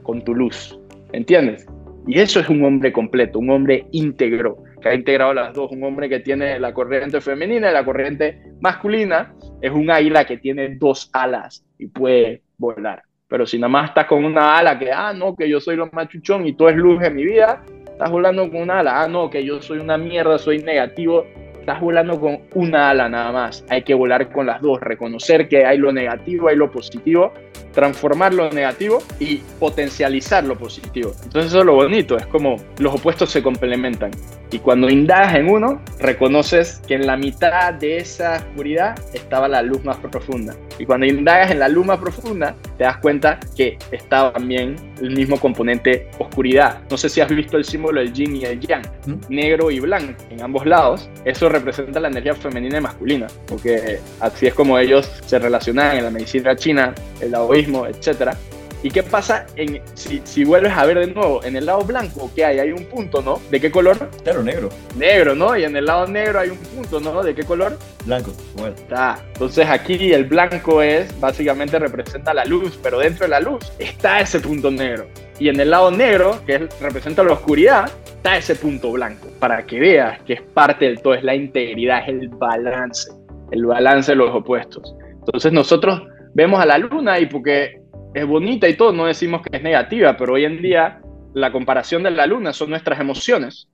con tu luz, ¿entiendes? Y eso es un hombre completo, un hombre íntegro, que ha integrado las dos, un hombre que tiene la corriente femenina y la corriente masculina, es un águila que tiene dos alas y puede volar. Pero si nada más estás con una ala que, ah, no, que yo soy lo machuchón y todo es luz en mi vida, Estás volando con una ala. Ah, no, que yo soy una mierda, soy negativo. Estás volando con una ala nada más. Hay que volar con las dos. Reconocer que hay lo negativo, hay lo positivo. Transformar lo negativo y potencializar lo positivo. Entonces eso es lo bonito. Es como los opuestos se complementan. Y cuando indagas en uno, reconoces que en la mitad de esa oscuridad estaba la luz más profunda. Y cuando indagas en la luz más profunda, te das cuenta que estaba también el mismo componente oscuridad. No sé si has visto el símbolo del yin y el yang, negro y blanco en ambos lados. Eso representa la energía femenina y masculina, porque así es como ellos se relacionan en la medicina china, el taoísmo, etcétera. ¿Y qué pasa en, si, si, vuelves a ver de nuevo en el lado blanco que hay? Hay un punto, ¿no? ¿De qué color? Claro, negro. Negro, ¿no? Y en el lado negro hay un punto, ¿no? ¿De qué color? Blanco, bueno. Está. Entonces aquí el blanco es, básicamente representa la luz, pero dentro de la luz está ese punto negro. Y en el lado negro, que representa la oscuridad, está ese punto blanco. Para que veas que es parte del todo, es la integridad, es el balance. El balance de los opuestos. Entonces nosotros vemos a la luna y porque es bonita y todo, no decimos que es negativa, pero hoy en día la comparación de la luna son nuestras emociones.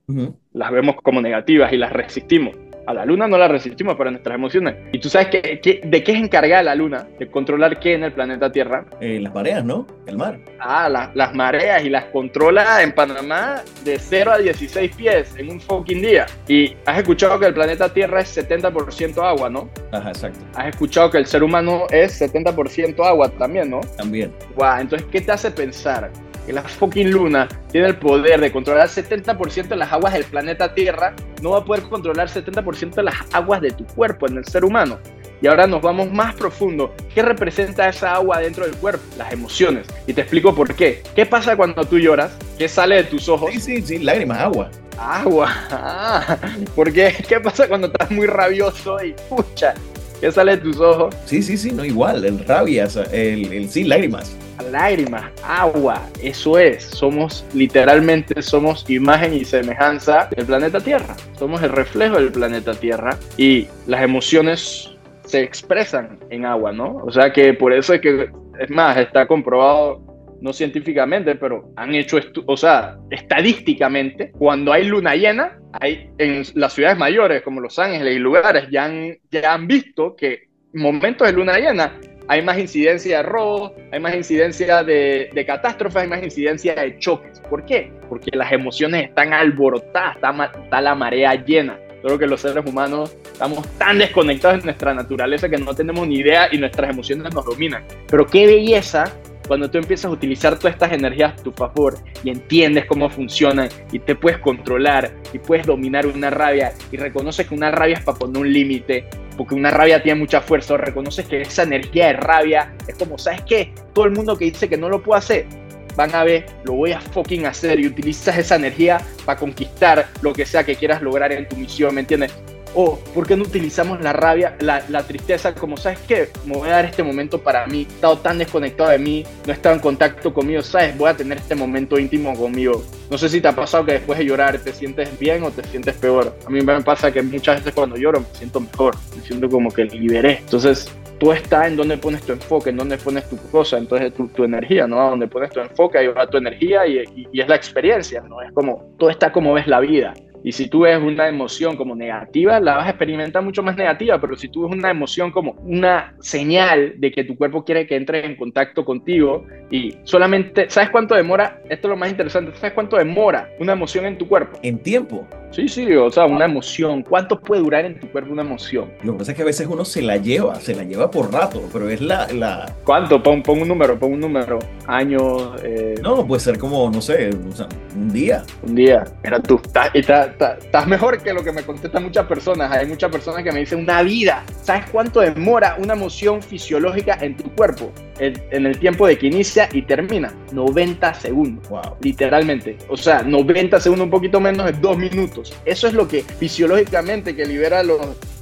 Las vemos como negativas y las resistimos. A la luna no la resistimos, pero nuestras emociones. ¿Y tú sabes de qué es encargada la luna? De controlar qué en el planeta Tierra. Eh, las mareas, ¿no? El mar. Ah, las mareas y las controla en Panamá de 0 a 16 pies en un fucking día. Y has escuchado que el planeta Tierra es 70% agua, ¿no? Ajá, exacto. Has escuchado que el ser humano es 70% agua también, ¿no? También. Guau, entonces, ¿qué te hace pensar? Que la fucking luna tiene el poder de controlar 70% de las aguas del planeta Tierra, no va a poder controlar 70% de las aguas de tu cuerpo en el ser humano. Y ahora nos vamos más profundo. ¿Qué representa esa agua dentro del cuerpo? Las emociones. Y te explico por qué. ¿Qué pasa cuando tú lloras? ¿Qué sale de tus ojos? Sí, sí, sí, lágrimas, agua. Agua. Ah, ¿Por qué? ¿Qué pasa cuando estás muy rabioso y pucha? ¿Qué sale de tus ojos? Sí, sí, sí, no igual. El rabia, el, el sí, lágrimas lágrimas, agua, eso es, somos literalmente, somos imagen y semejanza del planeta Tierra, somos el reflejo del planeta Tierra y las emociones se expresan en agua, ¿no? O sea que por eso es que, es más, está comprobado no científicamente, pero han hecho o sea, estadísticamente, cuando hay luna llena, hay en las ciudades mayores como Los Ángeles y lugares ya han, ya han visto que momentos de luna llena hay más incidencia de robo, hay más incidencia de, de catástrofes, hay más incidencia de choques. ¿Por qué? Porque las emociones están alborotadas, está, la marea llena. Creo que los seres humanos estamos tan desconectados de nuestra naturaleza que no tenemos ni idea y nuestras emociones nos dominan. Pero qué belleza cuando tú empiezas a utilizar todas estas energías a tu favor y entiendes cómo funcionan y te puedes controlar y puedes dominar una rabia y reconoces que una rabia es para poner un límite porque una rabia tiene mucha fuerza, reconoces que esa energía de rabia es como, ¿sabes qué? Todo el mundo que dice que no lo puedo hacer, van a ver, lo voy a fucking hacer y utilizas esa energía para conquistar lo que sea que quieras lograr en tu misión, ¿me entiendes? O, ¿por qué no utilizamos la rabia, la, la, tristeza como, ¿sabes qué? Me voy a dar este momento para mí, he estado tan desconectado de mí, no he estado en contacto conmigo, ¿sabes? Voy a tener este momento íntimo conmigo. No sé si te ha pasado que después de llorar te sientes bien o te sientes peor. A mí me pasa que muchas veces cuando lloro me siento mejor, me siento como que liberé. Entonces, todo está en donde pones tu enfoque, en donde pones tu cosa, entonces tu, tu energía, ¿no? Donde pones tu enfoque, ahí va tu energía y, y, es la experiencia, ¿no? Es como, todo está como ves la vida. Y si tú ves una emoción como negativa, la vas a experimentar mucho más negativa, pero si tú ves una emoción como una señal de que tu cuerpo quiere que entre en contacto contigo y solamente, ¿sabes cuánto demora? Esto es lo más interesante, ¿sabes cuánto demora una emoción en tu cuerpo? En tiempo. Sí, sí, o sea, una emoción. ¿Cuánto puede durar en tu cuerpo una emoción? Lo que pasa es que a veces uno se la lleva, se la lleva por rato, pero es la... la... ¿Cuánto? Pon, un número, pon un número. Años... Eh... No, puede ser como, no sé, un día. Un día. Era tú. Estás mejor que lo que me contestan muchas personas. Hay muchas personas que me dicen una vida. ¿Sabes cuánto demora una emoción fisiológica en tu cuerpo? En, el tiempo de que inicia y termina. 90 segundos. Wow. Literalmente. O sea, 90 segundos, un poquito menos de dos minutos. Eso es lo que fisiológicamente que libera los,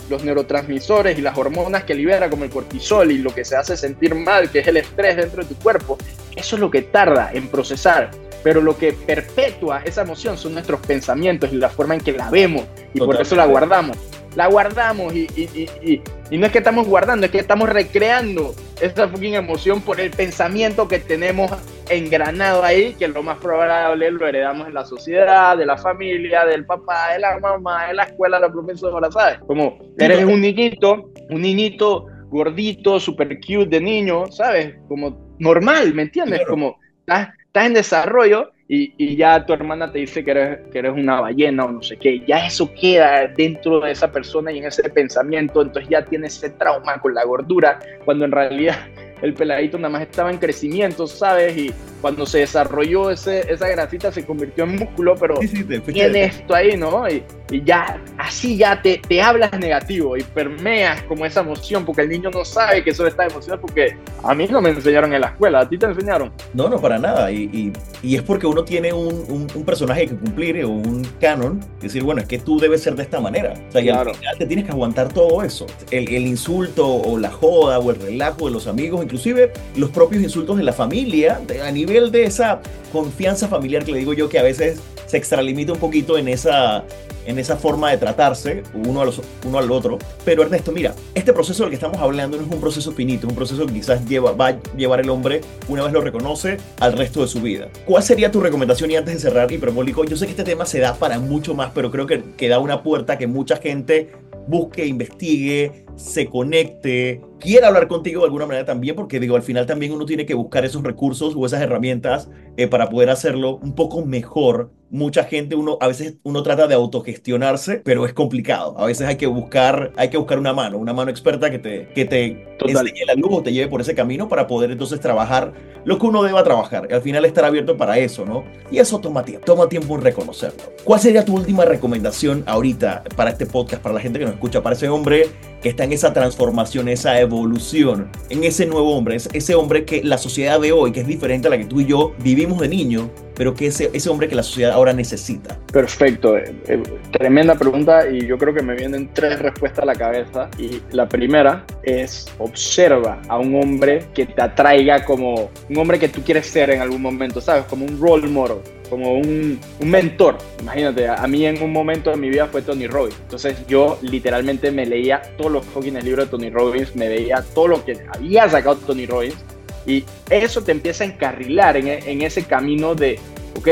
los neurotransmisores y las hormonas que libera como el cortisol y lo que se hace sentir mal, que es el estrés dentro de tu cuerpo, eso es lo que tarda en procesar. Pero lo que perpetúa esa emoción son nuestros pensamientos y la forma en que la vemos. Y por eso la guardamos la guardamos y, y, y, no es que estamos guardando, es que estamos recreando esa fucking emoción por el pensamiento que tenemos engranado ahí, que lo más probable lo heredamos en la sociedad, de la familia, del papá, de la mamá, de la escuela, de la profesora, ¿sabes? Como eres un niñito, un niñito gordito, super cute de niño, ¿sabes? Como normal, ¿me entiendes? Como estás, estás en desarrollo y, ya tu hermana te dice que eres, que eres una ballena o no sé qué, ya eso queda dentro de esa persona y en ese pensamiento, entonces ya tiene ese trauma con la gordura, cuando en realidad el peladito nada más estaba en crecimiento, ¿sabes? Y cuando se desarrolló ese, esa grasita se convirtió en músculo, pero tiene esto ahí, ¿no? Y, y, ya, así ya te, te hablas negativo y permeas como esa emoción, porque el niño no sabe que eso está emocionado, porque a mí no me enseñaron en la escuela, ¿a ti te enseñaron? No, no, para nada, y, y, y es porque uno tiene un, un, personaje que cumplir o un canon, decir, bueno, es que tú debes ser de esta manera, o sea, al final te tienes que aguantar todo eso, el, el insulto o la joda o el relajo de los amigos, inclusive los propios insultos de la familia, a nivel de esa confianza familiar que le digo yo que a veces se extralimita un poquito en esa, en esa forma de tratarse uno, a los, uno al otro. Pero Ernesto, mira, este proceso del que estamos hablando no es un proceso finito, es un proceso que quizás lleva, va a llevar el hombre, una vez lo reconoce, al resto de su vida. ¿Cuál sería tu recomendación y antes de cerrar, hiperbólico? Yo sé que este tema se da para mucho más, pero creo que, que da una puerta que mucha gente busque, investigue, se conecte, quiera hablar contigo de alguna manera también, porque digo, al final también uno tiene que buscar esos recursos o esas herramientas eh, para poder hacerlo un poco mejor. Mucha gente, uno a veces uno trata de autogestionarse, pero es complicado. A veces hay que buscar, hay que buscar una mano, una mano experta que te, que te enseñe la luz o te lleve por ese camino para poder entonces trabajar lo que uno deba trabajar. Y al final estar abierto para eso, ¿no? Y eso toma tiempo, toma tiempo en reconocerlo. ¿Cuál sería tu última recomendación ahorita para este podcast, para la gente que nos escucha, para ese hombre que está en esa transformación, esa evolución, en ese nuevo hombre, ese hombre que la sociedad de hoy, que es diferente a la que tú y yo vivimos de niño, pero que ese, ese hombre que la sociedad ahora necesita? Perfecto, eh, eh, tremenda pregunta y yo creo que me vienen tres respuestas a la cabeza. Y la primera es observa a un hombre que te atraiga como un hombre que tú quieres ser en algún momento, ¿sabes? Como un role model como un, mentor. Imagínate, a, mí en un momento de mi vida fue Tony Robbins. Entonces yo literalmente me leía todos los fucking libros de Tony Robbins, me veía todo lo que había sacado Tony Robbins y eso te empieza a encarrilar en, en ese camino de, ok,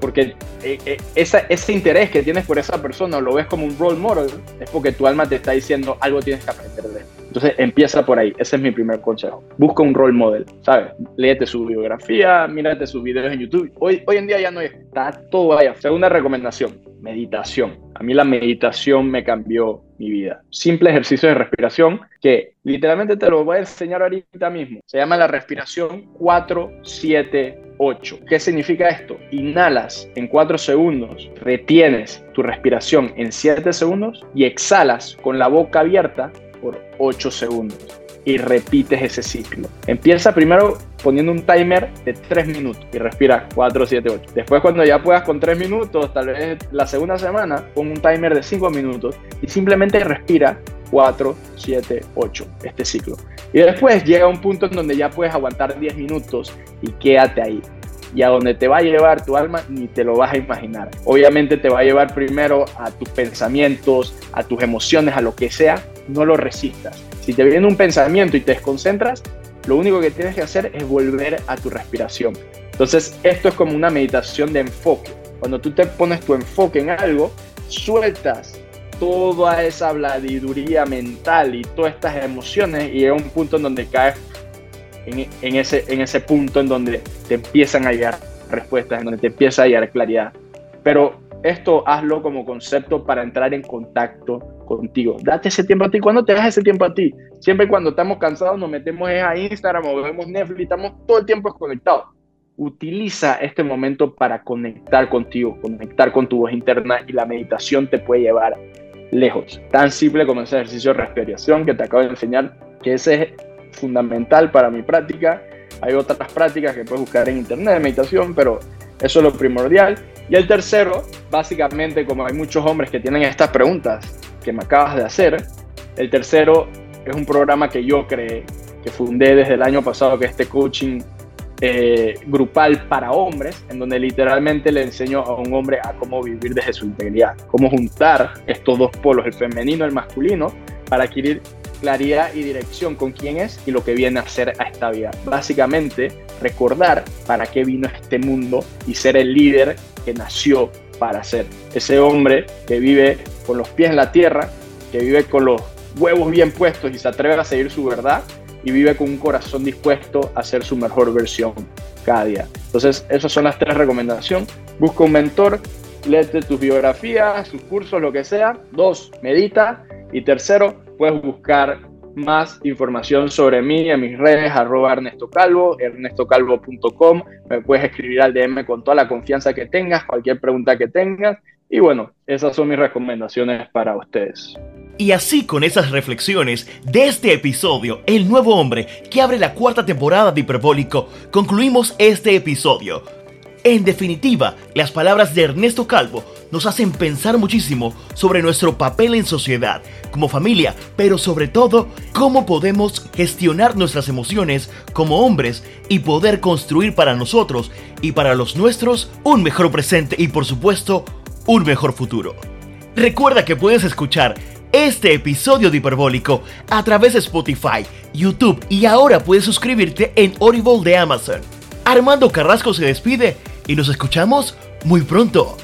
porque eh, eh, ese interés que tienes por esa persona lo ves como un role model, es porque tu alma te está diciendo algo tienes que aprender de él. Entonces empieza por ahí, ese es mi primer consejo. Busca un role model, ¿sabes? Léete su biografía, mírate sus videos en YouTube. Hoy, hoy en día ya no está todo allá. Segunda recomendación, meditación. A mí la meditación me cambió mi vida. Simple ejercicio de respiración que literalmente te lo voy a enseñar ahorita mismo. Se llama la respiración 478. ¿Qué significa esto? Inhalas en 4 segundos, retienes tu respiración en 7 segundos y exhalas con la boca abierta por 8 segundos y repites ese ciclo. Empieza primero poniendo un timer de 3 minutos y respira 4, 7, 8. Después cuando ya puedas con 3 minutos, tal vez la segunda semana, pon un timer de 5 minutos y simplemente respira 4, 7, 8, este ciclo. Y después llega un punto en donde ya puedes aguantar 10 minutos y quédate ahí y a donde te va a llevar tu alma ni te lo vas a imaginar. Obviamente te va a llevar primero a tus pensamientos, a tus emociones, a lo que sea, no lo resistas. Si te viene un pensamiento y te desconcentras, lo único que tienes que hacer es volver a tu respiración. Entonces, esto es como una meditación de enfoque. Cuando tú te pones tu enfoque en algo, sueltas toda esa bladiduría mental y todas estas emociones y llega un punto en donde caes en, ese, en ese punto en donde te empiezan a llegar respuestas, en donde te empieza a llegar claridad. Pero esto hazlo como concepto para entrar en contacto contigo. Date ese tiempo a ti. ¿Cuándo te das ese tiempo a ti? Siempre cuando estamos cansados nos metemos a Instagram o vemos Netflix, estamos todo el tiempo desconectados. Utiliza este momento para conectar contigo, conectar con tu voz interna y la meditación te puede llevar lejos. Tan simple como ese ejercicio de respiración que te acabo de enseñar, que ese es fundamental para mi práctica. Hay otras prácticas que puedes buscar en internet de meditación, pero eso es lo primordial. Y el tercero, básicamente, como hay muchos hombres que tienen estas preguntas que me acabas de hacer, el tercero es un programa que yo creé, que fundé desde el año pasado, que es este coaching eh, grupal para hombres, en donde literalmente le enseño a un hombre a cómo vivir desde su integridad, cómo juntar estos dos polos, el femenino y el masculino, para adquirir claridad y dirección con quién es y lo que viene a hacer a esta vida. Básicamente, recordar para qué vino este mundo y ser el líder que nació para ser. Ese hombre que vive con los pies en la tierra, que vive con los huevos bien puestos y se atreve a seguir su verdad y vive con un corazón dispuesto a ser su mejor versión cada día. Entonces, esas son las tres recomendaciones. Busca un mentor, léete tus biografías, sus cursos, lo que sea. Dos, medita. Y tercero, puedes buscar más información sobre mí en mis redes, arroba Ernesto Calvo, ernestocalvo.com. Me puedes escribir al DM con toda la confianza que tengas, cualquier pregunta que tengas. Y bueno, esas son mis recomendaciones para ustedes. Y así con esas reflexiones de este episodio, El Nuevo Hombre, que abre la cuarta temporada de Hiperbólico, concluimos este episodio. En definitiva, las palabras de Ernesto Calvo nos hacen pensar muchísimo sobre nuestro papel en sociedad, como familia, pero sobre todo cómo podemos gestionar nuestras emociones como hombres y poder construir para nosotros y para los nuestros un mejor presente y por supuesto un mejor futuro. Recuerda que puedes escuchar este episodio de Hiperbólico a través de Spotify, YouTube y ahora puedes suscribirte en Audible de Amazon. Armando Carrasco se despide y nos escuchamos muy pronto.